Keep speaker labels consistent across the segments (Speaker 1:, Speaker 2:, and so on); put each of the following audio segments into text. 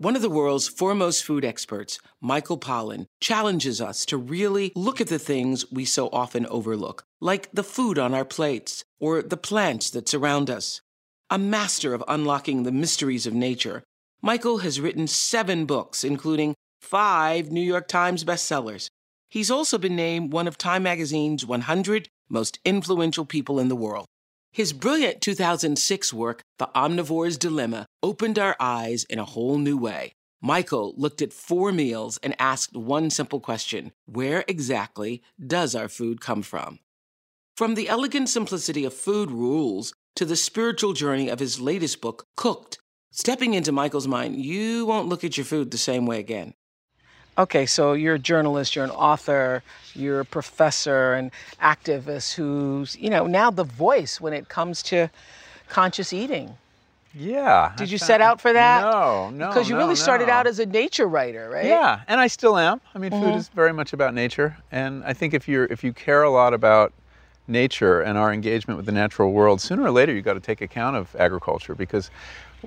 Speaker 1: One of the world's foremost food experts, Michael Pollan, challenges us to really look at the things we so often overlook, like the food on our plates or the plants that surround us. A master of unlocking the mysteries of nature, Michael has written seven books, including five New York Times bestsellers. He's also been named one of Time Magazine's 100 most influential people in the world. His brilliant 2006 work, The Omnivore's Dilemma, opened our eyes in a whole new way. Michael looked at four meals and asked one simple question Where exactly does our food come from? From the elegant simplicity of food rules to the spiritual journey of his latest book, Cooked, stepping into Michael's mind, you won't look at your food the same way again. Okay, so you're a journalist, you're an author, you're a professor and activist who's, you know, now the voice when it comes to conscious eating.
Speaker 2: Yeah.
Speaker 1: Did you set out for that?
Speaker 2: No, no.
Speaker 1: Because you
Speaker 2: no,
Speaker 1: really started
Speaker 2: no.
Speaker 1: out as a nature writer, right?
Speaker 2: Yeah, and I still am. I mean,
Speaker 1: Mhm.
Speaker 2: food is very much about nature, and I think if you're if you care a lot about nature and our engagement with the natural world, sooner or later you've got to take account of agriculture because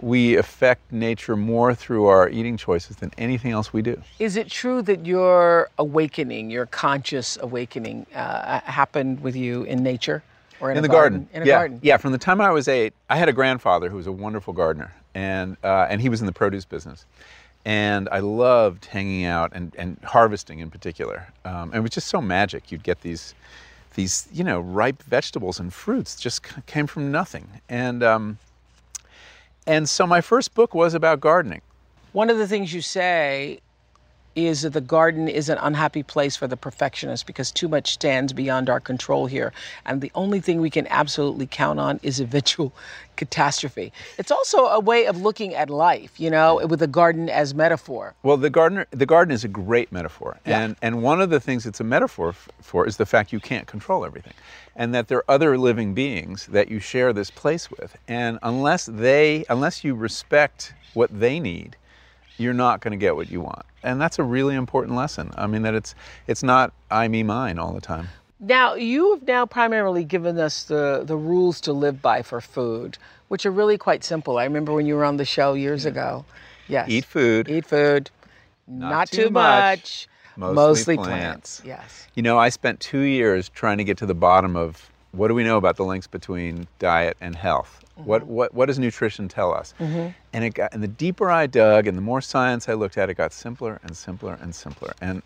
Speaker 2: we affect nature more through our eating choices than anything else we do.
Speaker 1: Is it true that your awakening, your conscious awakening, uh, happened with you in nature or in,
Speaker 2: in
Speaker 1: a
Speaker 2: the garden.
Speaker 1: In a
Speaker 2: yeah.
Speaker 1: garden.
Speaker 2: Yeah, from the time I was eight, I had a grandfather who was a wonderful gardener, and uh, and he was in the produce business, and I loved hanging out and, and harvesting in particular. Um, and it was just so magic. You'd get these these you know ripe vegetables and fruits just came from nothing, and um, and so my first book was about gardening.
Speaker 1: One of the things you say is that the garden is an unhappy place for the perfectionist because too much stands beyond our control here. And the only thing we can absolutely count on is eventual catastrophe. It's also a way of looking at life, you know, with the garden as metaphor.
Speaker 2: Well, the gardener, the garden is a great metaphor,
Speaker 1: Yeah.
Speaker 2: and and one of the things it's a metaphor f- for is the fact you can't control everything, and that there are other living beings that you share this place with, and unless they, unless you respect what they need, you're not going to get what you want, and that's a really important lesson. I mean, that it's it's not I me mine all the time.
Speaker 1: Now, you have now primarily given us the, the rules to live by for food, which are really quite simple. I remember when you were on the show years ago. Yes.
Speaker 2: Eat food,
Speaker 1: Eat food. Not, too, much.
Speaker 2: mostly
Speaker 1: plants.
Speaker 2: plants.
Speaker 1: Yes.
Speaker 2: You know, I spent two years trying to get to the bottom of what do we know about the links between diet and health. What, what, what does nutrition tell us? And it got, and the deeper I dug and the more science I looked at, it got simpler and simpler and simpler. And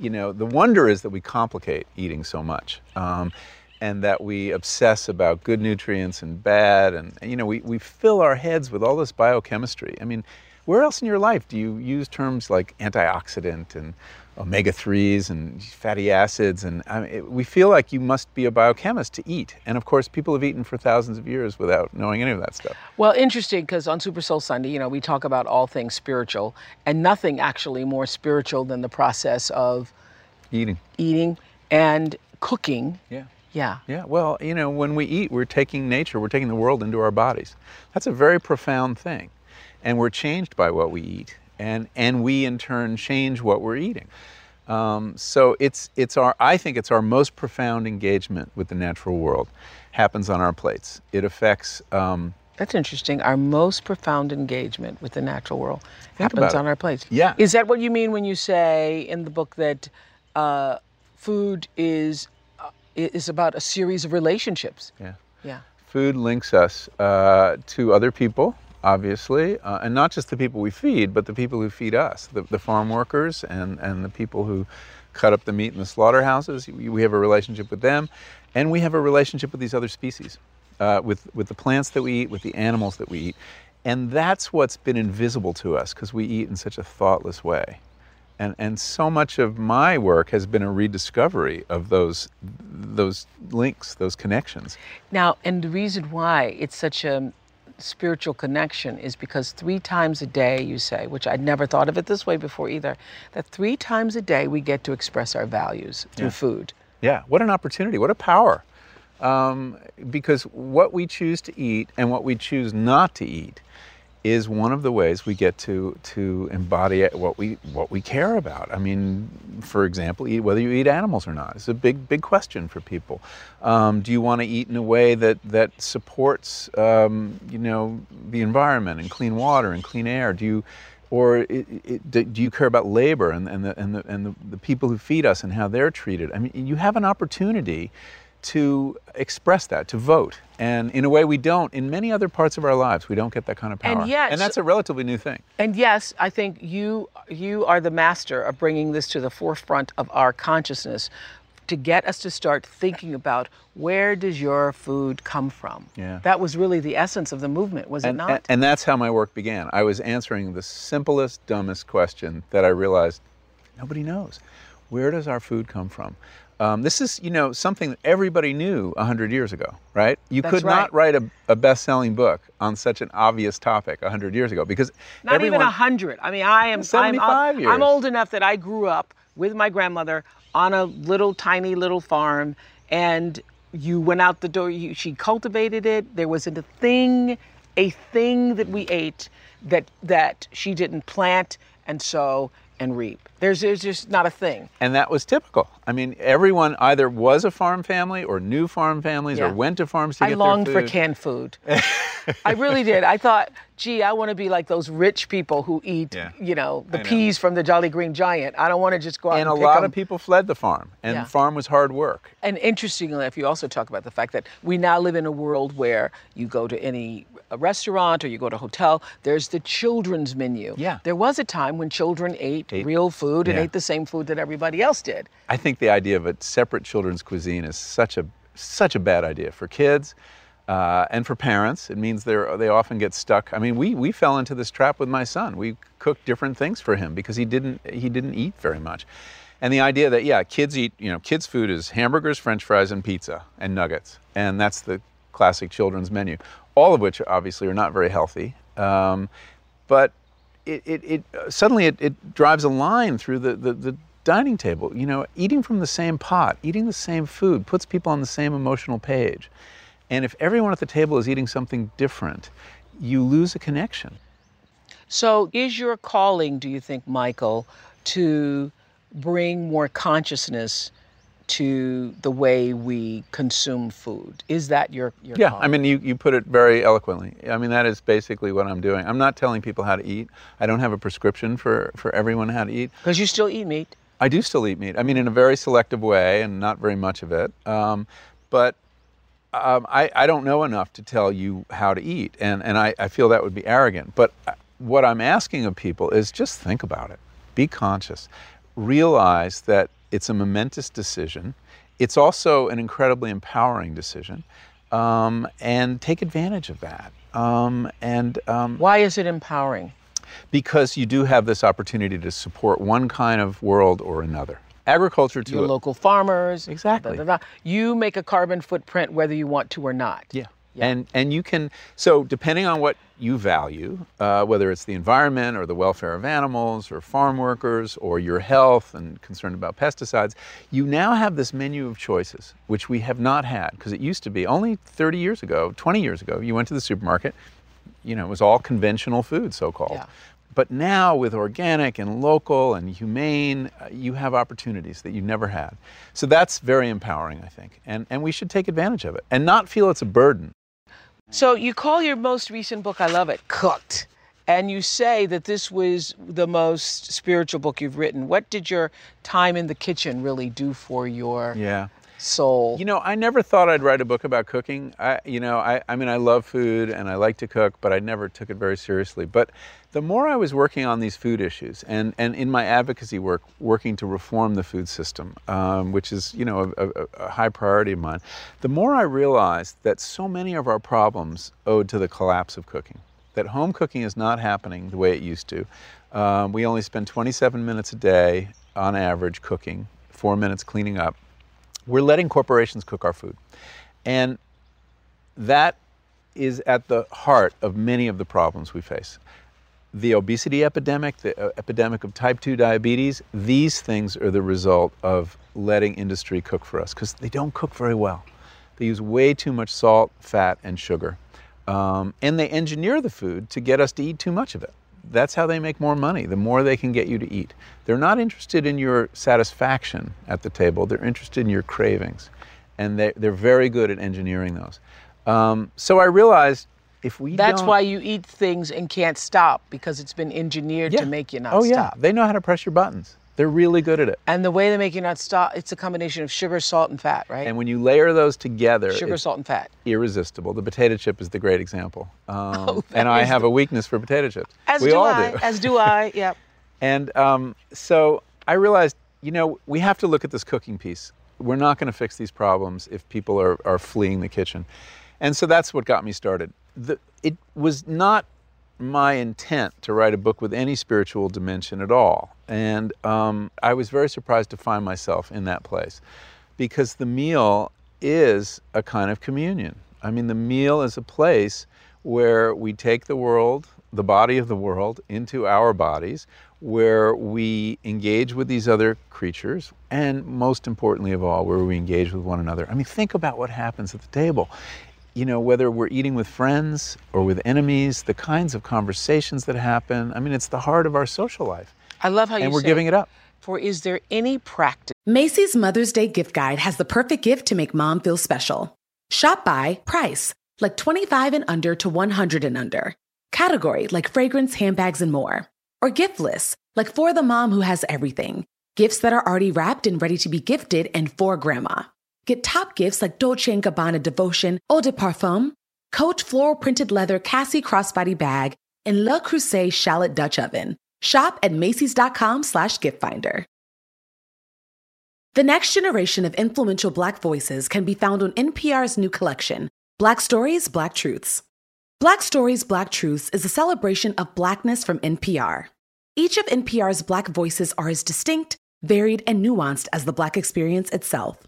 Speaker 2: you know, the wonder is that we complicate eating so much, um, and that we obsess about good nutrients and bad, and you know, we, we fill our heads with all this biochemistry. I mean, where else in your life do you use terms like antioxidant and omega 3s and fatty acids? And I mean, it, we feel like you must be a biochemist to eat. And of course, people have eaten for thousands of years without knowing any of that stuff.
Speaker 1: Well, interesting because on Super Soul Sunday, you know, we talk about all things spiritual, and nothing actually more spiritual than the process of
Speaker 2: Eating.
Speaker 1: eating and cooking.
Speaker 2: Yeah.
Speaker 1: Yeah.
Speaker 2: Yeah, well, you know, when we eat, we're taking nature, we're taking the world into our bodies. That's a very profound thing. And we're changed by what we eat. And, and we, in turn, change what we're eating. Um, so it's it's our I think it's our most profound engagement with the natural world happens on our plates. It affects. Um,
Speaker 1: That's interesting. Our most profound engagement with the natural world happens
Speaker 2: about it.
Speaker 1: on our plates.
Speaker 2: Yeah.
Speaker 1: Is that what you mean when you say in the book that uh, food is uh, is about a series of relationships?
Speaker 2: yeah.
Speaker 1: Yeah.
Speaker 2: Food links us uh, to other people, obviously, uh, and not just the people we feed, but the people who feed us, the, the farm workers and, and the people who cut up the meat in the slaughterhouses. We have a relationship with them, and we have a relationship with these other species, uh, with, with the plants that we eat, with the animals that we eat. And that's what's been invisible to us because we eat in such a thoughtless way. And, and so much of my work has been a rediscovery of those, those links, those connections.
Speaker 1: Now, and the reason why it's such a spiritual connection is because three times a day, you say, which I'd never thought of it this way before either, that three times a day we get to express our values through
Speaker 2: Yeah.
Speaker 1: food.
Speaker 2: Yeah, what an opportunity, what a power. Um, because what we choose to eat and what we choose not to eat is one of the ways we get to to embody what we what we care about. I mean, for example, eat, whether you eat animals or not is a big big question for people. Um, do you want to eat in a way that that supports um, you know the environment and clean water and clean air? Do you or it, it, do you care about labor and, and, the, and, the, and the, the people who feed us and how they're treated? I mean, you have an opportunity to express that, to vote. And in a way, we don't. In many other parts of our lives, we don't get that kind of
Speaker 1: And
Speaker 2: power.
Speaker 1: yet-
Speaker 2: and that's a relatively new thing.
Speaker 1: And yes, I think you you are the master of bringing this to the forefront of our consciousness to get us to start thinking about where does your food come from?
Speaker 2: Yeah.
Speaker 1: That was really the essence of the movement, was it not?
Speaker 2: and, and that's how my work began. I was answering the simplest, dumbest question that I realized nobody knows. Where does our food come from? Um, this is, you know, something that everybody knew 100 years ago, right? You
Speaker 1: That's
Speaker 2: could not write a, a best-selling book on such an obvious topic 100 years ago because
Speaker 1: Not even
Speaker 2: everyone,
Speaker 1: a hundred. I mean, I am. I'm,
Speaker 2: 75
Speaker 1: I'm,
Speaker 2: years.
Speaker 1: I'm old enough that I grew up with my grandmother on a little tiny little farm, and you went out the door. You, she cultivated it. There wasn't a thing, a thing that we ate that that she didn't plant and sow and reap. There's there's just not a thing.
Speaker 2: And that was typical. I mean, everyone either was a farm family or knew farm families
Speaker 1: Yeah.
Speaker 2: or went to farms to
Speaker 1: I
Speaker 2: get
Speaker 1: longed for canned food. I really did. I thought, gee, I want to be like those rich people who eat,
Speaker 2: Yeah.
Speaker 1: you know, the
Speaker 2: I know.
Speaker 1: peas from the Jolly Green Giant. I don't want to just go out
Speaker 2: and
Speaker 1: and,
Speaker 2: a lot
Speaker 1: 'em.
Speaker 2: of people fled the farm, and
Speaker 1: Yeah.
Speaker 2: farm was hard work.
Speaker 1: And interestingly enough, you also talk about the fact that we now live in a world where you go to any a restaurant or you go to a hotel, there's the children's menu.
Speaker 2: Yeah.
Speaker 1: There was a time when children ate,
Speaker 2: Ate-
Speaker 1: real food and ate the same food that everybody else did.
Speaker 2: I think the idea of a separate children's cuisine is such a such a bad idea for kids uh, and for parents. It means they they often get stuck. I mean, we we fell into this trap with my son. We cooked different things for him because he didn't he didn't eat very much. And the idea that yeah, kids eat you know kids food is hamburgers, French fries, and pizza and nuggets, and that's the classic children's menu. All of which obviously are not very healthy. Um, but it, it, it uh, suddenly it, it drives a line through the, the, the dining table. You know, eating from the same pot, eating the same food puts people on the same emotional page. And if everyone at the table is eating something different, you lose a connection.
Speaker 1: So, is your calling, do you think, Michael, to bring more consciousness to the way we consume food? Is that your, your
Speaker 2: Yeah,
Speaker 1: calling?
Speaker 2: I mean, you, you put it very eloquently. I mean, that is basically what I'm doing. I'm not telling people how to eat. I don't have a prescription for, for everyone how to eat.
Speaker 1: Because you still eat meat.
Speaker 2: I do still eat meat. I mean, in a very selective way and not very much of it. Um, but um, I, I don't know enough to tell you how to eat. And, and I, I feel that would be arrogant. But uh, what I'm asking of people is just think about it, be conscious, realize that it's a momentous decision. It's also an incredibly empowering decision. Um, and take advantage of that. Um, and um,
Speaker 1: Why is it empowering?
Speaker 2: Because you do have this opportunity to support one kind of world or another. Agriculture to
Speaker 1: Your
Speaker 2: a-
Speaker 1: local farmers.
Speaker 2: Exactly.
Speaker 1: da, da, da. You make a carbon footprint whether you want to or not.
Speaker 2: yeah. And and you can so depending on what you value, uh, whether it's the environment or the welfare of animals or farm workers or your health and concerned about pesticides, you now have this menu of choices which we have not had because it used to be only 30 years ago, 20 years ago. You went to the supermarket, you know, it was all conventional food, so called.
Speaker 1: Yeah.
Speaker 2: But now with organic and local and humane, uh, you have opportunities that you never had. So that's very empowering, I think. And, and we should take advantage of it and not feel it's a burden.
Speaker 1: So you call your most recent book, I love it, Cooked. And you say that this was the most spiritual book you've written. What did your time in the kitchen really do for your
Speaker 2: Yeah.
Speaker 1: Soul?
Speaker 2: You know, I never thought I'd write a book about cooking. I, you know, I, I mean, I love food and I like to cook, but I never took it very seriously. But the more I was working on these food issues and, and in my advocacy work, working to reform the food system, um, which is, you know, a, a, a high priority of mine, the more I realized that so many of our problems owed to the collapse of cooking. That home cooking is not happening the way it used to. Um, we only spend 27 minutes a day on average cooking, four minutes cleaning up we're letting corporations cook our food. And that is at the heart of many of the problems we face. The obesity epidemic, the uh, epidemic of type 2 diabetes, these things are the result of letting industry cook for us because they don't cook very well. They use way too much salt, fat, and sugar. Um, and they engineer the food to get us to eat too much of it. That's how they make more money, the more they can get you to eat. They're not interested in your satisfaction at the table, they're interested in your cravings. And they, they're very good at engineering those. Um, so I realized if we
Speaker 1: That's why you eat things and can't stop because it's been engineered
Speaker 2: Yeah.
Speaker 1: to make you not
Speaker 2: oh, yeah. They know how to press your buttons. They're really good at it.
Speaker 1: And the way they make you not stop, it's a combination of sugar, salt, and fat, right?
Speaker 2: And when you layer those together,
Speaker 1: sugar,
Speaker 2: it's
Speaker 1: salt, and fat.
Speaker 2: irresistible. The potato chip is the great example. Um,
Speaker 1: Oh,
Speaker 2: and I have
Speaker 1: the-
Speaker 2: a weakness for potato chips.
Speaker 1: As
Speaker 2: we
Speaker 1: do
Speaker 2: all
Speaker 1: I.
Speaker 2: do.
Speaker 1: As do I. Yep.
Speaker 2: And um, so I realized, you know, we have to look at this cooking piece. We're not going to fix these problems if people are, are fleeing the kitchen. And so that's what got me started. The, it was not my intent to write a book with any spiritual dimension at all. And um, I was very surprised to find myself in that place because the meal is a kind of communion. I mean, the meal is a place where we take the world, the body of the world, into our bodies, where we engage with these other creatures, and most importantly of all, where we engage with one another. I mean, think about what happens at the table. You know, whether we're eating with friends or with enemies, the kinds of conversations that happen. I mean, it's the heart of our social life.
Speaker 1: I love how you
Speaker 2: and we're
Speaker 1: say,
Speaker 2: giving it up.
Speaker 1: For is there any practice?
Speaker 3: Macy's Mother's Day gift guide has the perfect gift to make mom feel special. Shop by price, like 25 and under to 100 and under. Category, like fragrance, handbags, and more. Or gift lists, like for the mom who has everything. Gifts that are already wrapped and ready to be gifted and for grandma. Get top gifts like Dolce & Gabbana Devotion, Eau de Parfum, Coach floral printed leather Cassie crossbody bag, and Le Creuset shallot Dutch oven. Shop at Macy's.com slash gift finder. The next generation of influential Black voices can be found on NPR's new collection, Black Stories, Black Truths. Black Stories, Black Truths is a celebration of Blackness from NPR. Each of NPR's Black voices are as distinct, varied, and nuanced as the Black experience itself.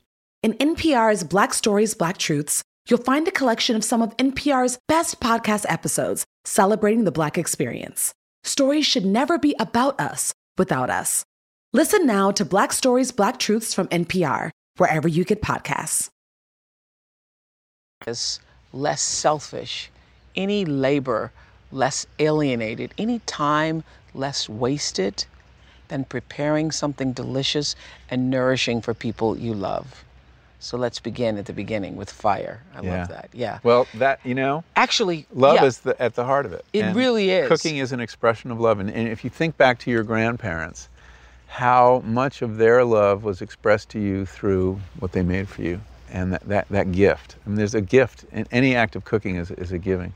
Speaker 3: In NPR's Black Stories, Black Truths, you'll find a collection of some of NPR's best podcast episodes celebrating the Black experience. Stories should never be about us without us. Listen now to Black Stories, Black Truths from NPR, wherever you get podcasts.
Speaker 1: is less selfish, any labor less alienated, any time less wasted than preparing something delicious and nourishing for people you love. So let's begin at the beginning with fire. I
Speaker 2: Yeah.
Speaker 1: love that. Yeah.
Speaker 2: Well, that, you know,
Speaker 1: Actually,
Speaker 2: love
Speaker 1: yeah,
Speaker 2: is the, at the heart of it.
Speaker 1: It
Speaker 2: And
Speaker 1: really is.
Speaker 2: Cooking is an expression of love. And, and if you think back to your grandparents, how much of their love was expressed to you through what they made for you and that, that, that gift. I mean, there's a gift, and any act of cooking is, is a giving.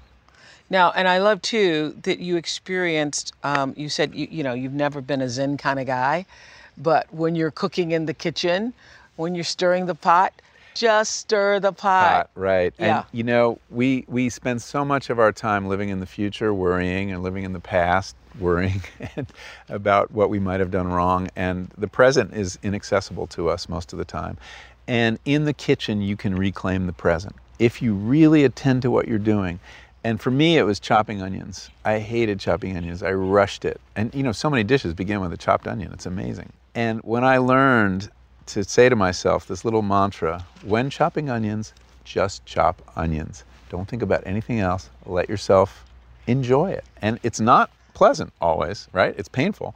Speaker 1: Now, and I love too that you experienced. Um, you said you, you know you've never been a Zen kind of guy, but when you're cooking in the kitchen, when you're stirring the pot, just stir the pot.
Speaker 2: pot, right?
Speaker 1: Yeah.
Speaker 2: And you know, we we spend so much of our time living in the future, worrying, and living in the past, worrying about what we might have done wrong. And the present is inaccessible to us most of the time. And in the kitchen, you can reclaim the present if you really attend to what you're doing. And for me, it was chopping onions. I hated chopping onions. I rushed it. And you know, so many dishes begin with a chopped onion. It's amazing. And when I learned to say to myself this little mantra when chopping onions, just chop onions. Don't think about anything else. Let yourself enjoy it. And it's not pleasant always, right? It's painful.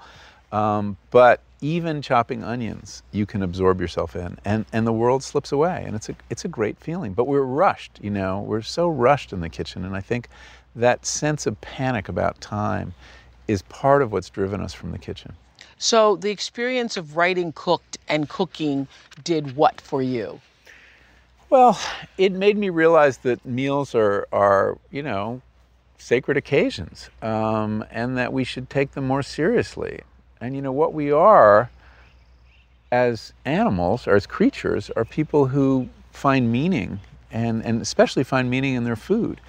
Speaker 2: Um, but even chopping onions, you can absorb yourself in, and, and the world slips away, and it's a, it's a great feeling. But we're rushed, you know, we're so rushed in the kitchen, and I think that sense of panic about time is part of what's driven us from the kitchen.
Speaker 1: So the experience of writing cooked and cooking did what for you?
Speaker 2: Well, it made me realize that meals are, are you know, sacred occasions, um, and that we should take them more seriously. And you know what we are as animals or as creatures are people who find meaning and, and especially find meaning in their food.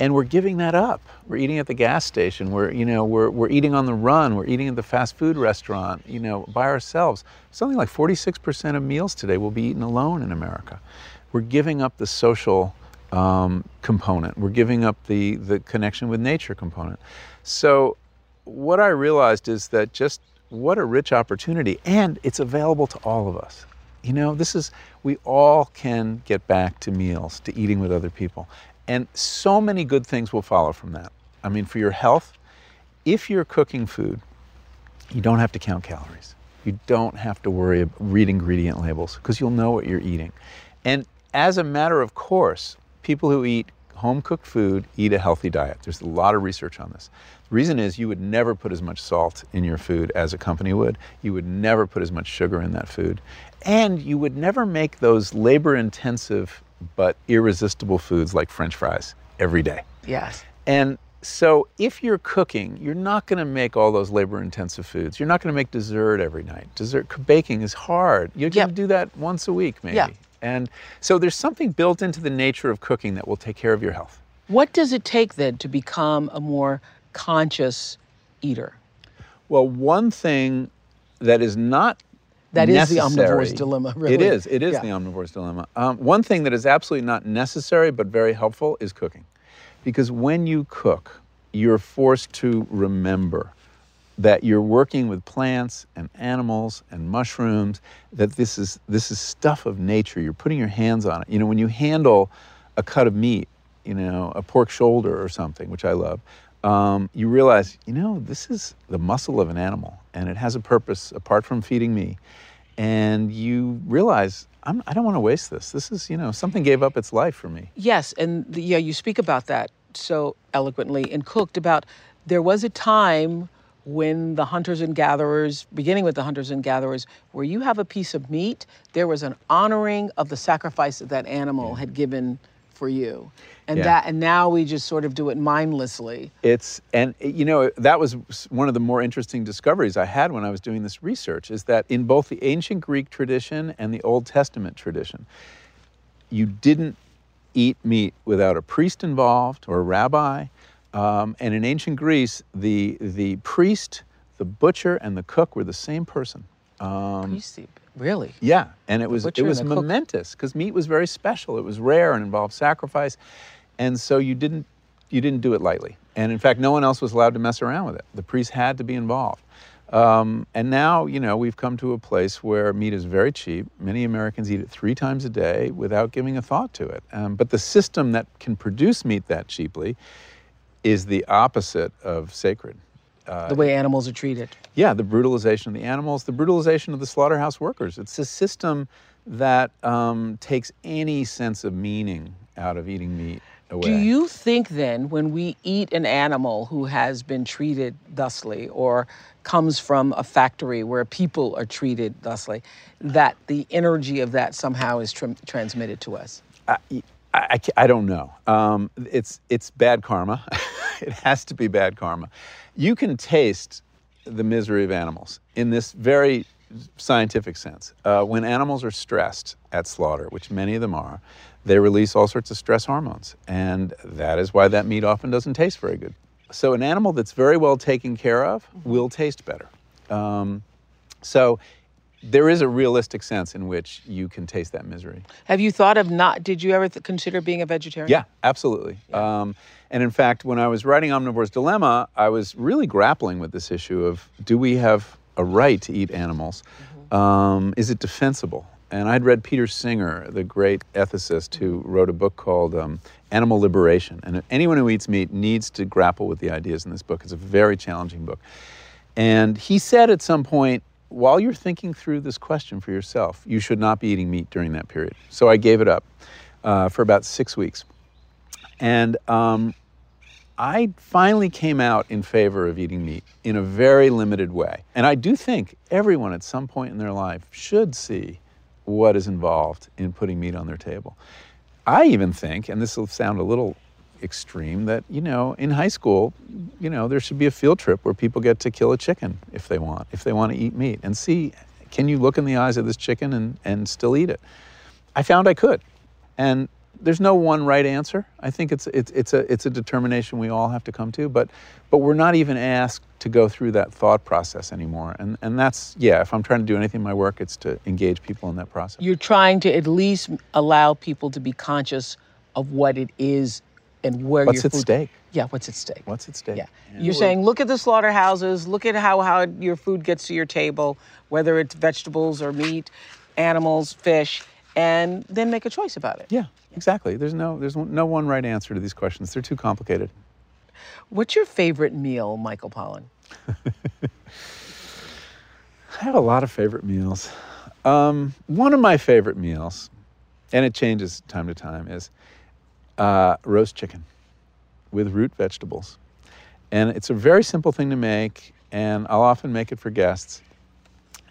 Speaker 2: And we're giving that up. We're eating at the gas station. We're, you know, we're, we're eating on the run. We're eating at the fast food restaurant, you know, by ourselves. Something like 46% of meals today will be eaten alone in America. We're giving up the social um, component. We're giving up the, the connection with nature component. So what I realized is that just what a rich opportunity, and it's available to all of us. You know, this is, we all can get back to meals, to eating with other people. And so many good things will follow from that. I mean, for your health, if you're cooking food, you don't have to count calories. You don't have to worry about read ingredient labels because you'll know what you're eating. And as a matter of course, people who eat home cooked food eat a healthy diet. There's a lot of research on this. The reason is you would never put as much salt in your food as a company would. You would never put as much sugar in that food. And you would never make those labor intensive but irresistible foods like french fries every day.
Speaker 1: Yes.
Speaker 2: And so if you're cooking, you're not going to make all those labor intensive foods. You're not going to make dessert every night. Dessert baking is hard. You're going to do that once a week maybe.
Speaker 1: Yeah.
Speaker 2: And so there's something built into the nature of cooking that will take care of your health.
Speaker 1: What does it take then to become a more conscious eater?
Speaker 2: Well, one thing that is not
Speaker 1: That is the omnivore's dilemma, really.
Speaker 2: It is. It is
Speaker 1: Yeah.
Speaker 2: the omnivore's dilemma. Um, one thing that is absolutely not necessary but very helpful is cooking, because when you cook, you're forced to remember that you're working with plants and animals and mushrooms. That this is this is stuff of nature. You're putting your hands on it. You know, when you handle a cut of meat, you know, a pork shoulder or something, which I love, um, you realize, you know, this is the muscle of an animal, and it has a purpose apart from feeding me. And you realize, I'm, I don't want to waste this. This is, you know, something gave up its life for me.
Speaker 1: Yes, and the, yeah, you speak about that so eloquently in Cooked about there was a time when the hunters and gatherers, beginning with the hunters and gatherers, where you have a piece of meat, there was an honoring of the sacrifice that that animal had given for you. And
Speaker 2: Yeah.
Speaker 1: that and now we just sort of do it mindlessly.
Speaker 2: It's and you know that was one of the more interesting discoveries I had when I was doing this research is that in both the ancient Greek tradition and the Old Testament tradition, you didn't eat meat without a priest involved or a rabbi. Um, and in ancient Greece, the the priest, the butcher, and the cook were the same person. Um,
Speaker 1: Priesty, really?
Speaker 2: yeah, and it was it was momentous because meat was very special. It was rare and involved sacrifice, and so you didn't you didn't do it lightly. And in fact, no one else was allowed to mess around with it. The priest had to be involved. Um, and now, you know, we've come to a place where meat is very cheap. Many Americans eat it three times a day without giving a thought to it. Um, but the system that can produce meat that cheaply is the opposite of sacred.
Speaker 1: The way animals are treated.
Speaker 2: Yeah, the brutalization of the animals, the brutalization of the slaughterhouse workers. It's a system that um, takes any sense of meaning out of eating meat away.
Speaker 1: Do you think then, when we eat an animal who has been treated thusly or comes from a factory where people are treated thusly, that the energy of that somehow is tr- transmitted to us?
Speaker 2: I, I, I don't know. Um, it's, it's bad karma. it has to be bad karma. You can taste the misery of animals in this very scientific sense. Uh, when animals are stressed at slaughter, which many of them are, they release all sorts of stress hormones. And that is why that meat often doesn't taste very good. So, an animal that's very well taken care of will taste better. Um, so, there is a realistic sense in which you can taste that misery.
Speaker 1: Have you thought of not? Did you ever th- consider being a vegetarian?
Speaker 2: Yeah, absolutely. Um, and in fact, when I was writing Omnivore's Dilemma, I was really grappling with this issue of do we have a right to eat animals? Um, is it defensible? And I'd read Peter Singer, the great ethicist who wrote a book called um, Animal Liberation. And anyone who eats meat needs to grapple with the ideas in this book. It's a very challenging book. And he said at some point, while you're thinking through this question for yourself, you should not be eating meat during that period. So I gave it up uh, for about six weeks. And um, I finally came out in favor of eating meat in a very limited way. And I do think everyone at some point in their life should see what is involved in putting meat on their table. I even think, and this will sound a little extreme, that, you know, in high school, you know, there should be a field trip where people get to kill a chicken if they want, if they want to eat meat, and see can you look in the eyes of this chicken and, and still eat it? I found I could. And there's no one right answer. I think it's it's it's a it's a determination we all have to come to, but but we're not even asked to go through that thought process anymore. And and that's yeah, if I'm trying to do anything in my work, it's to engage people in that process.
Speaker 1: You're trying to at least allow people to be conscious of what it is and where
Speaker 2: What's
Speaker 1: your
Speaker 2: at stake?
Speaker 1: Yeah, what's at stake?
Speaker 2: What's at stake?
Speaker 1: Yeah.
Speaker 2: And
Speaker 1: You're
Speaker 2: we're-
Speaker 1: saying look at the slaughterhouses, look at how, how your food gets to your table, whether it's vegetables or meat, animals, fish, and then make a choice about it.
Speaker 2: Yeah, exactly. There's no there's no one right answer to these questions. They're too complicated.
Speaker 1: What's your favorite meal, Michael Pollan?
Speaker 2: I have a lot of favorite meals. Um, one of my favorite meals, and it changes time to time, is uh, roast chicken with root vegetables. And it's a very simple thing to make, and I'll often make it for guests.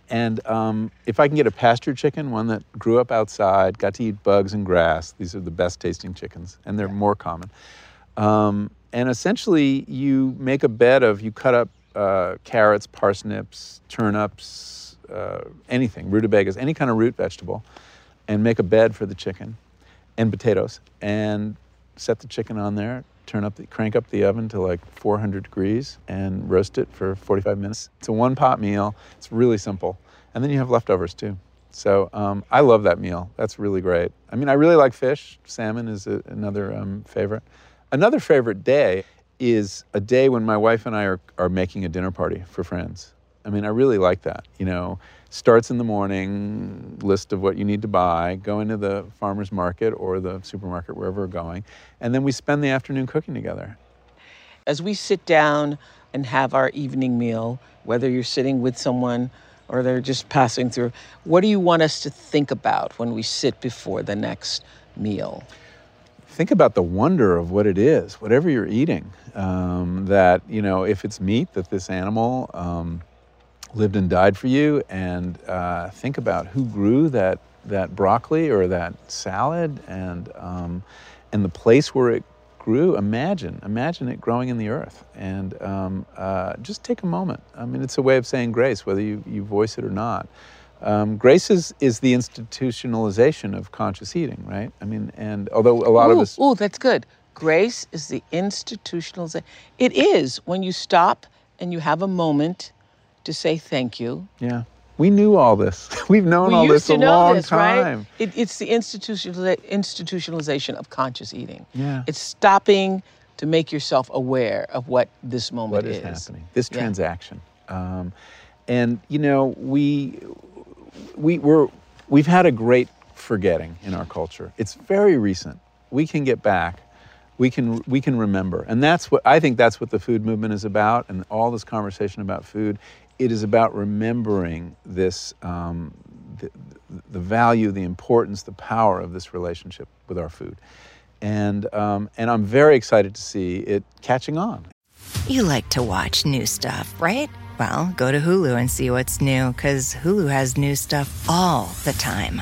Speaker 2: And um, if I can get a pasture chicken, one that grew up outside, got to eat bugs and grass, these are the best tasting chickens, and they're more common. Um, and essentially, you make a bed of, you cut up uh, carrots, parsnips, turnips, uh, anything, rutabagas, any kind of root vegetable, and make a bed for the chicken and potatoes, and set the chicken on there. Turn up, the, crank up the oven to like 400 degrees, and roast it for 45 minutes. It's a one-pot meal. It's really simple, and then you have leftovers too. So um, I love that meal. That's really great. I mean, I really like fish. Salmon is a, another um, favorite. Another favorite day is a day when my wife and I are, are making a dinner party for friends. I mean, I really like that. You know, starts in the morning, list of what you need to buy, go into the farmer's market or the supermarket, wherever we're going, and then we spend the afternoon cooking together.
Speaker 1: As we sit down and have our evening meal, whether you're sitting with someone or they're just passing through, what do you want us to think about when we sit before the next meal?
Speaker 2: think about the wonder of what it is, whatever you're eating. Um, that you know, if it's meat, that this animal um, lived and died for you, and uh, think about who grew that that broccoli or that salad, and um, and the place where it grew. Imagine, imagine it growing in the earth, and um, uh, just take a moment. I mean, it's a way of saying grace, whether you, you voice it or not. Um, grace is, is the institutionalization of conscious eating, right? I mean, and although a lot
Speaker 1: ooh,
Speaker 2: of us,
Speaker 1: Oh, that's good. Grace is the institutionalization. It is when you stop and you have a moment to say thank you.
Speaker 2: yeah, we knew all this. We've known
Speaker 1: we
Speaker 2: all this a
Speaker 1: know
Speaker 2: long
Speaker 1: this,
Speaker 2: time.
Speaker 1: right? It, it's the institutionaliza- institutionalization of conscious eating.
Speaker 2: Yeah.
Speaker 1: It's stopping to make yourself aware of what this moment
Speaker 2: what is, happening this
Speaker 1: Yeah.
Speaker 2: transaction um, and you know we we we're we've had a great forgetting in our culture it's very recent we can get back we can we can remember and that's what i think that's what the food movement is about and all this conversation about food it is about remembering this um, the, the value the importance the power of this relationship with our food and um, and i'm very excited to see it catching on
Speaker 4: You like to watch new stuff, right? Well, go to Hulu and see what's new, because Hulu has new stuff all the time.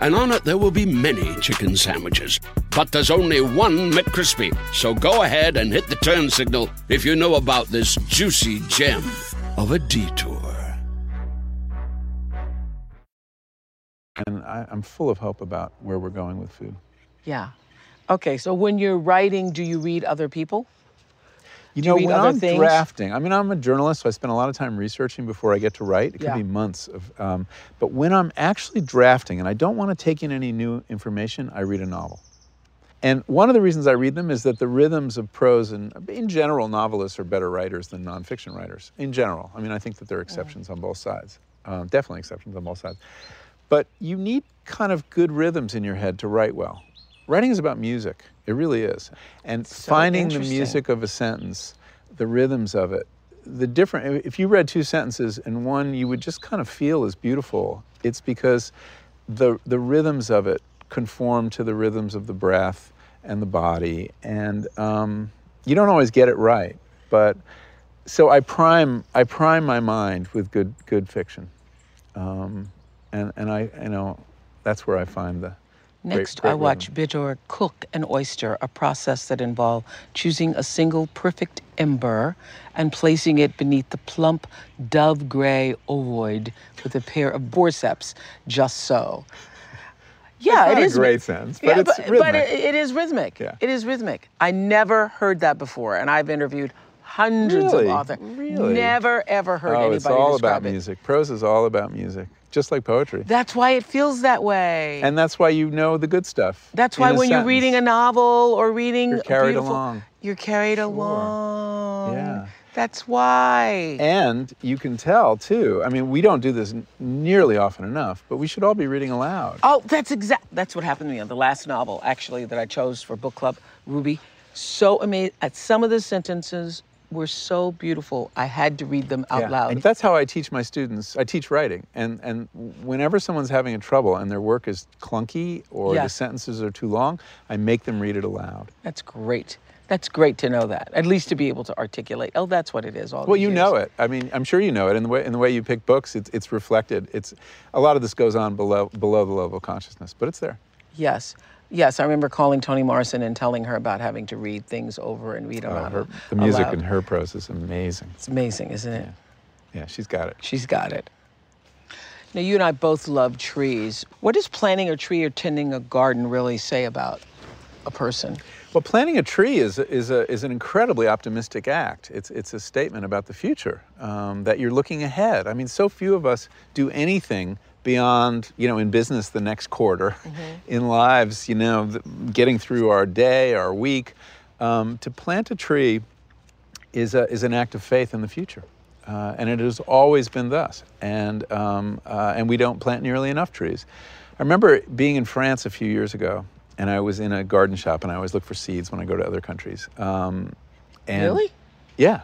Speaker 5: and on it there will be many chicken sandwiches. But there's only one McCrispy. So go ahead and hit the turn signal if you know about this juicy gem of a detour.
Speaker 2: And I, I'm full of hope about where we're going with food.
Speaker 1: Yeah. Okay, so when you're writing, do you read other people?
Speaker 2: You
Speaker 1: you
Speaker 2: know,
Speaker 1: read
Speaker 2: when I'm
Speaker 1: things?
Speaker 2: drafting, I mean, I'm a journalist, so I spend a lot of time researching before I get to write. It could
Speaker 1: Yeah.
Speaker 2: be months of. Um, but when I'm actually drafting, and I don't want to take in any new information, I read a novel. And one of the reasons I read them is that the rhythms of prose and, in general, novelists are better writers than nonfiction writers. In general, I mean, I think that there are exceptions on both sides. Um, definitely exceptions on both sides. But you need kind of good rhythms in your head to write well. Writing is about music. It really is. And finding the music of a sentence, the rhythms of it, the different if you read two sentences and one you would just kind of feel is beautiful, it's because the the rhythms of it conform to the rhythms of the breath and the body. And um, you don't always get it right. But so I prime I prime my mind with good good fiction. Um, and, and I you know that's where I find the
Speaker 1: Next,
Speaker 2: great
Speaker 1: I watch. Bittor cook an oyster, a process that involved choosing a single perfect ember and placing it beneath the plump dove gray ovoid with a pair of forceps, just so. Yeah,
Speaker 2: not
Speaker 1: it
Speaker 2: a great sense, but
Speaker 1: yeah,
Speaker 2: it's
Speaker 1: but,
Speaker 2: rhythmic.
Speaker 1: it, it is rhythmic.
Speaker 2: Yeah.
Speaker 1: It is rhythmic. I never heard that before, and I've interviewed hundreds
Speaker 2: Really?
Speaker 1: of authors.
Speaker 2: Really?
Speaker 1: Never ever heard
Speaker 2: oh,
Speaker 1: anybody
Speaker 2: it's all about
Speaker 1: it.
Speaker 2: music. Prose is all about music, just like poetry.
Speaker 1: That's why it feels that way.
Speaker 2: and that's why you know the good stuff.
Speaker 1: That's why when you're reading a novel or reading
Speaker 2: You're carried along.
Speaker 1: You're carried along.
Speaker 2: Yeah.
Speaker 1: That's why.
Speaker 2: And you can tell too. I mean, we don't do this n- nearly often enough, but we should all be reading aloud.
Speaker 1: oh, that's exact. That's what happened to me on the last novel, actually, that I chose for book club, Ruby. So amazing. At some of the sentences were so beautiful. I had to read them out
Speaker 2: Yeah.
Speaker 1: loud.
Speaker 2: And that's how I teach my students. I teach writing, and and whenever someone's having a trouble and their work is clunky or
Speaker 1: Yeah.
Speaker 2: the sentences are too long, I make them read it aloud.
Speaker 1: That's great. That's great to know that. At least to be able to articulate. Oh, that's what it is. All
Speaker 2: Well, you
Speaker 1: years.
Speaker 2: know it. I mean, I'm sure you know it. In the way in the way you pick books, it's it's reflected. It's a lot of this goes on below below the level of consciousness, but it's there.
Speaker 1: Yes. Yes, I remember calling Toni Morrison and telling her about having to read things over and read them out
Speaker 2: her, the music
Speaker 1: aloud.
Speaker 2: in her prose is amazing.
Speaker 1: It's amazing, isn't it?
Speaker 2: Yeah, she's got it.
Speaker 1: She's got it. Now, you and I both love trees. What does planting a tree or tending a garden really say about a person?
Speaker 2: Well, planting a tree is, is, a, is an incredibly optimistic act. It's, it's a statement about the future, um, that you're looking ahead. I mean, so few of us do anything beyond, you know, in business the next quarter, in lives, you know, getting through our day, our week. Um, to plant a tree is, a, is an act of faith in the future. Uh, and it has always been thus. And, um, uh, and we don't plant nearly enough trees. I remember being in France a few years ago, and I was in a garden shop, and I always look for seeds when I go to other countries. Um, and
Speaker 1: Really?
Speaker 2: Yeah.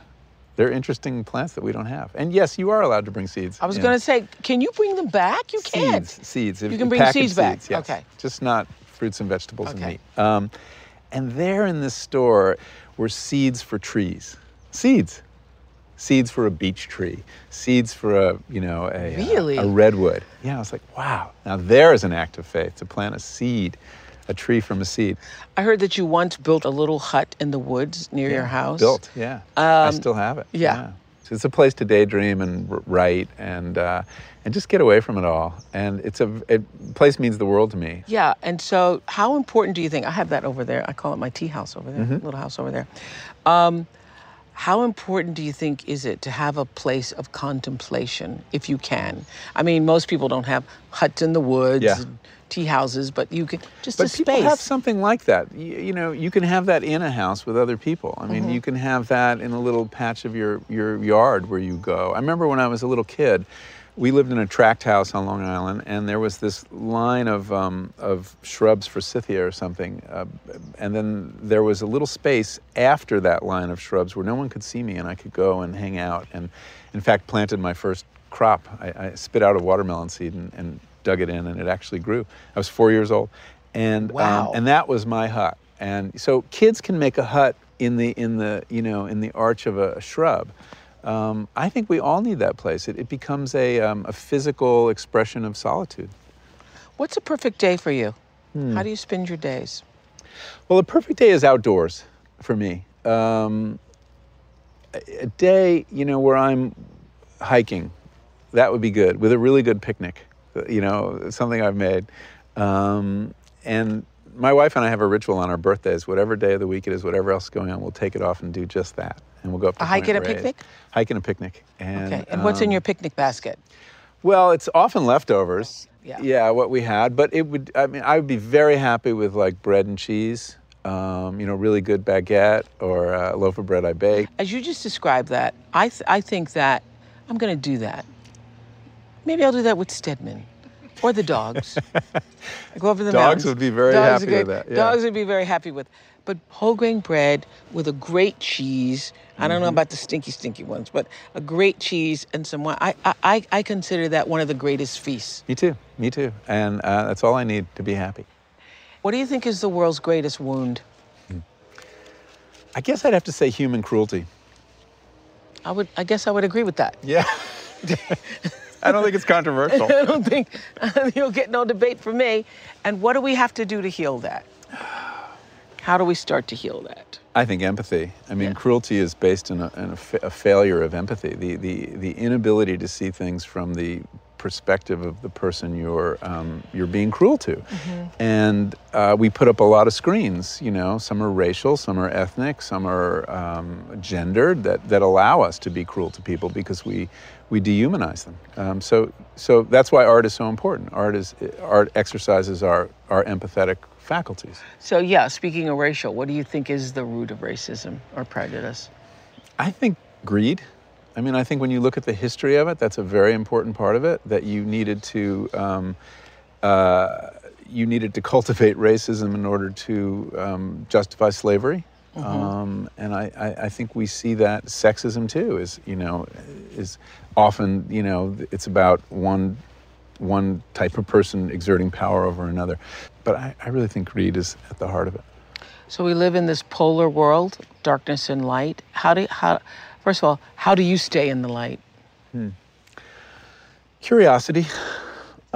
Speaker 2: They're interesting plants that we don't have. And yes, you are allowed to bring seeds.
Speaker 1: I was going to say, can you bring them back? You can't.
Speaker 2: Seeds, seeds.
Speaker 1: You can bring seeds back.
Speaker 2: yes.
Speaker 1: Okay.
Speaker 2: Just not fruits and vegetables and meat. Um, and there in this store were seeds for trees. Seeds. Seeds for a beech tree. Seeds for a, you know, a, uh,
Speaker 1: Really?
Speaker 2: a redwood. Yeah, I was like, wow. Now there is an act of faith to plant a seed, a tree from a seed.
Speaker 1: I heard that you once built a little hut in the woods near your house.
Speaker 2: Built, yeah. I
Speaker 1: Um,
Speaker 2: still have it.
Speaker 1: yeah.
Speaker 2: So it's a place to daydream and write and uh, and just get away from it all. And it's a it, place means the world to me.
Speaker 1: Yeah, and so how important do you think? I have that over there. I call it my tea house over there,
Speaker 2: Mm-hmm.
Speaker 1: little house over there. Um, how important do you think is it to have a place of contemplation, if you can? I mean, most people don't have huts in the woods,
Speaker 2: Yeah.
Speaker 1: and tea houses, but you can just
Speaker 2: But people
Speaker 1: space.
Speaker 2: have something like that. You, you know, you can have that in a house with other people. I
Speaker 1: Mm-hmm.
Speaker 2: mean, you can have that in a little patch of your, your yard where you go. I remember when I was a little kid, we lived in a tract house on Long Island, and there was this line of, um, of shrubs, forsythia or something. Uh, and then there was a little space after that line of shrubs where no one could see me, and I could go and hang out. And in fact, planted my first crop. I, I spit out a watermelon seed and, and, dug it in, and it actually grew. I was four years old, and um, and that was my hut. And so kids can make a hut in the in the you know in the arch of a, a shrub. Um, I think we all need that place. It, it becomes a, um, a physical expression of solitude.
Speaker 1: What's a perfect day for you? Hmm. How do you spend your days?
Speaker 2: Well, a perfect day is outdoors for me. Um, a day, you know, where I'm hiking, that would be good with a really good picnic, you know, something I've made. Um, and my wife and I have a ritual on our birthdays. Whatever day of the week it is, whatever else is going on, we'll take it off and do just that. And we'll go up to
Speaker 1: a hike and a picnic.
Speaker 2: Hike and a picnic. And,
Speaker 1: okay. And what's in
Speaker 2: um,
Speaker 1: your picnic basket?
Speaker 2: Well, it's often leftovers.
Speaker 1: Yeah.
Speaker 2: Yeah, what we had, but it would. I mean, I would be very happy with like bread and cheese. Um, you know, really good baguette or a loaf of bread I bake.
Speaker 1: As you just described that, I th- I think that I'm going to do that. Maybe I'll do that with Stedman or the dogs. I go over the
Speaker 2: Dogs
Speaker 1: mountains.
Speaker 2: would be very
Speaker 1: Dogs
Speaker 2: happy with that, yeah.
Speaker 1: Dogs would be very happy with. But whole grain bread with a great cheese. I don't know
Speaker 2: Mm-hmm.
Speaker 1: about the stinky, stinky ones, but a great cheese and some wine. I, I, I- I consider that one of the greatest feasts.
Speaker 2: Me too. Me too. And uh, that's all I need to be happy.
Speaker 1: What do you think is the world's greatest wound?
Speaker 2: I guess I'd have to say human cruelty.
Speaker 1: I would. I guess I would agree with that.
Speaker 2: Yeah. I don't think it's controversial.
Speaker 1: I don't think you'll get no debate from me. And what do we have to do to heal that? How do we start to heal that?
Speaker 2: I think empathy. I mean,
Speaker 1: Yeah.
Speaker 2: cruelty is based in, a, in a, fa- a failure of empathy, the, the, the inability to see things from the perspective of the person you're, um, you're being cruel to. And uh, we put up a lot of screens, you know, some are racial, some are ethnic, some are um, gendered, that, that allow us to be cruel to people because we, we dehumanize them. Um, so, so that's why art is so important. Art, is, art exercises our, our empathetic faculties.
Speaker 1: So yeah, speaking of racial, what do you think is the root of racism or prejudice?
Speaker 2: I think greed. I mean, I think when you look at the history of it, that's a very important part of it. That you needed to um, uh, you needed to cultivate racism in order to um, justify slavery. Um, and I, I, I think we see that sexism too is you know is often you know it's about one one type of person exerting power over another. But I, I really think greed is at the heart of it.
Speaker 1: So we live in this polar world, darkness and light. How do how first of all, how do you stay in the light?
Speaker 2: Curiosity.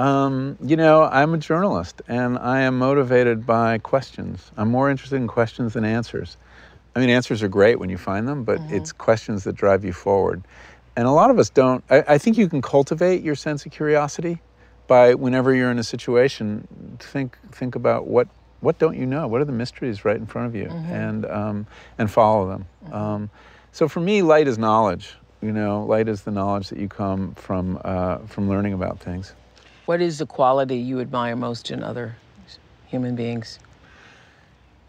Speaker 2: Um, you know, I'm a journalist and I am motivated by questions. I'm more interested in questions than answers. I mean, answers are great when you find them, but it's questions that drive you forward. And a lot of us don't. I, I think you can cultivate your sense of curiosity by whenever you're in a situation, think think about what what don't you know? What are the mysteries right in front of you, and um, and follow them. Um, so for me, light is knowledge. You know, light is the knowledge that you come from uh, from learning about things.
Speaker 1: What is the quality you admire most in other human beings?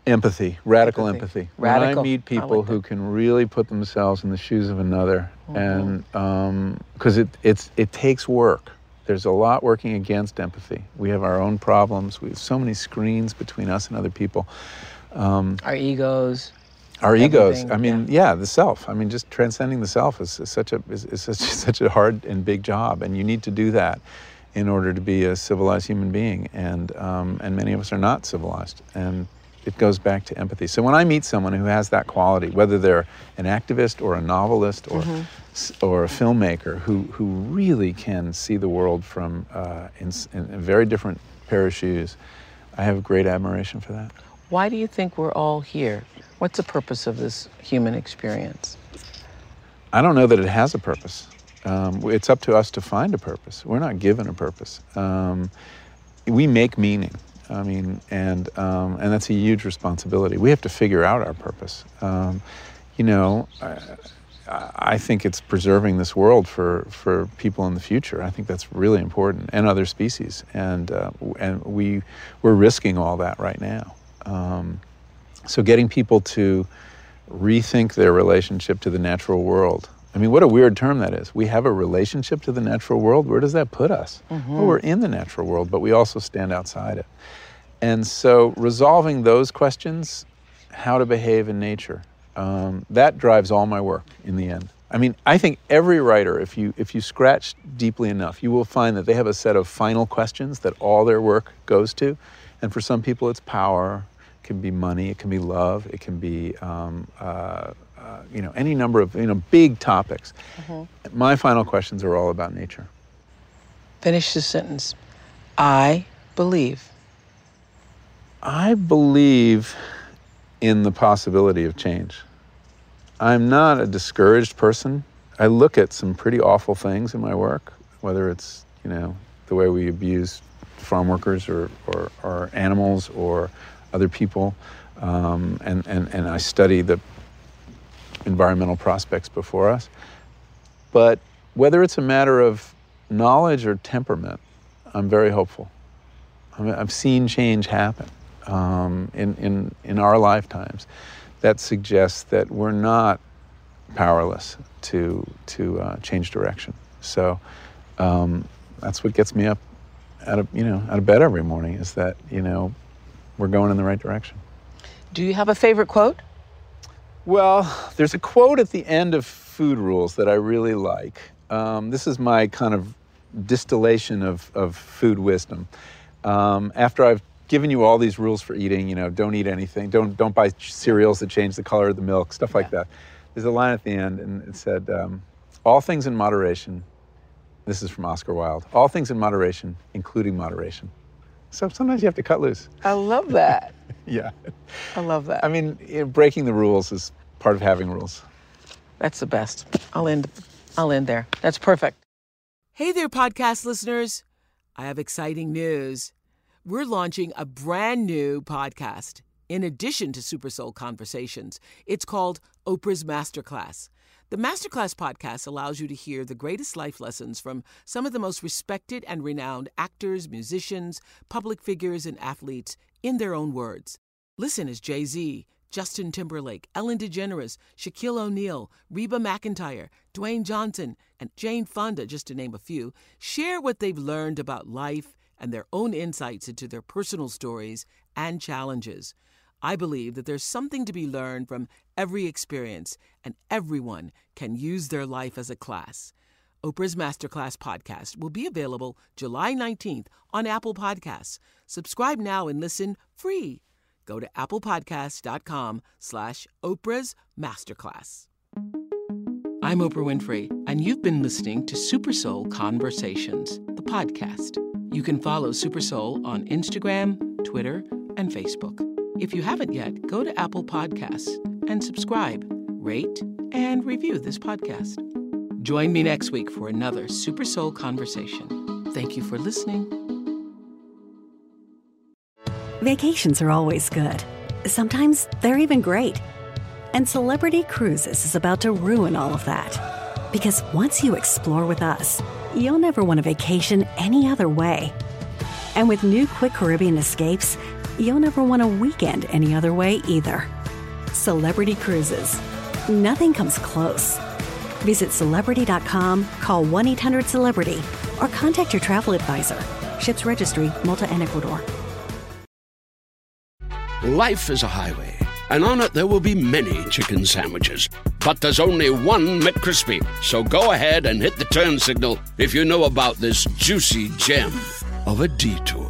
Speaker 2: Empathy, radical
Speaker 1: Empathy.
Speaker 2: empathy. When I
Speaker 1: Radical.
Speaker 2: meet
Speaker 1: I
Speaker 2: people
Speaker 1: like
Speaker 2: who can really put themselves in the shoes of another,
Speaker 1: Mm-hmm.
Speaker 2: and because it it's it takes work. There's a lot working against empathy. We have our own problems. We have so many screens between us and other people.
Speaker 1: Our egos.
Speaker 2: Our egos. I mean, yeah. the self. I mean, just transcending the self is, is such a is, is such, such a hard and big job, and you need to do that in order to be a civilized human being. And um, and many of us are not civilized, and it goes back to empathy. So when I meet someone who has that quality, whether they're an activist or a novelist or s- or a filmmaker who who really can see the world from uh, in, in a very different pair of shoes, I have great admiration for that.
Speaker 1: Why do you think we're all here? What's the purpose of this human experience?
Speaker 2: I don't know that it has a purpose. Um, it's up to us to find a purpose. We're not given a purpose. Um, we make meaning. I mean, and um, and that's a huge responsibility. We have to figure out our purpose. Um, you know, I, I think it's preserving this world for, for people in the future. I think that's really important, and other species. And uh, and we we're risking all that right now. Um, so getting people to rethink their relationship to the natural world I mean, what a weird term that is. We have a relationship to the natural world. Where does that put us? Well, we're in the natural world, but we also stand outside it. And so, resolving those questions, how to behave in nature, um, that drives all my work in the end. I mean, I think every writer, if you if you scratch deeply enough, you will find that they have a set of final questions that all their work goes to. And for some people, it's power. It can be money. It can be love. It can be um, uh, uh, you know any number of you know big topics. My final questions are all about nature.
Speaker 1: Finish the sentence. I believe.
Speaker 2: I believe in the possibility of change. I'm not a discouraged person. I look at some pretty awful things in my work, whether it's, you know, the way we abuse farm workers or, or, or animals or other people. Um, and, and, and I study the environmental prospects before us. But whether it's a matter of knowledge or temperament, I'm very hopeful. I I've seen change happen um, in, in, in our lifetimes that suggests that we're not powerless to, to uh, change direction. So um, that's what gets me up out of, you know, out of bed every morning is that, you know, we're going in the right direction.
Speaker 1: Do you have a favorite quote?
Speaker 2: Well, there's a quote at the end of Food Rules that I really like. Um, this is my kind of distillation of, of food wisdom. Um, after I've given you all these rules for eating, you know, don't eat anything, don't don't buy cereals that change the color of the milk, stuff like that. There's a line at the end, and it said, um, "All things in moderation." This is from Oscar Wilde. All things in moderation, including moderation. So sometimes you have to cut loose.
Speaker 1: I love that.
Speaker 2: Yeah.
Speaker 1: I love that.
Speaker 2: I mean, breaking the rules is part of having rules.
Speaker 1: That's the best. I'll end I'll end there. That's perfect. Hey there podcast listeners. I have exciting news. We're launching a brand new podcast in addition to Super Soul Conversations. It's called Oprah's Masterclass. The Masterclass podcast allows you to hear the greatest life lessons from some of the most respected and renowned actors, musicians, public figures, and athletes in their own words. Listen as Jay Z, Justin Timberlake, Ellen DeGeneres, Shaquille O'Neal, Reba McEntire, Dwayne Johnson, and Jane Fonda, just to name a few, share what they've learned about life and their own insights into their personal stories and challenges. I believe that there's something to be learned from every experience, and everyone can use their life as a class. Oprah's Masterclass podcast will be available July 19th on Apple Podcasts. Subscribe now and listen free. Go to applepodcast.com slash Oprah's Masterclass. I'm Oprah Winfrey, and you've been listening to Super Soul Conversations, the podcast. You can follow Super Soul on Instagram, Twitter, and Facebook. If you haven't yet, go to Apple Podcasts and subscribe, rate, and review this podcast. Join me next week for another Super Soul conversation. Thank you for listening.
Speaker 6: Vacations are always good. Sometimes they're even great. And Celebrity Cruises is about to ruin all of that. Because once you explore with us, you'll never want a vacation any other way. And with new Quick Caribbean escapes, you'll never want a weekend any other way either. Celebrity Cruises. Nothing comes close. Visit celebrity.com, call 1 800 Celebrity, or contact your travel advisor. Ships Registry, Malta and Ecuador.
Speaker 5: Life is a highway, and on it there will be many chicken sandwiches. But there's only one McCrispy. So go ahead and hit the turn signal if you know about this juicy gem of a detour.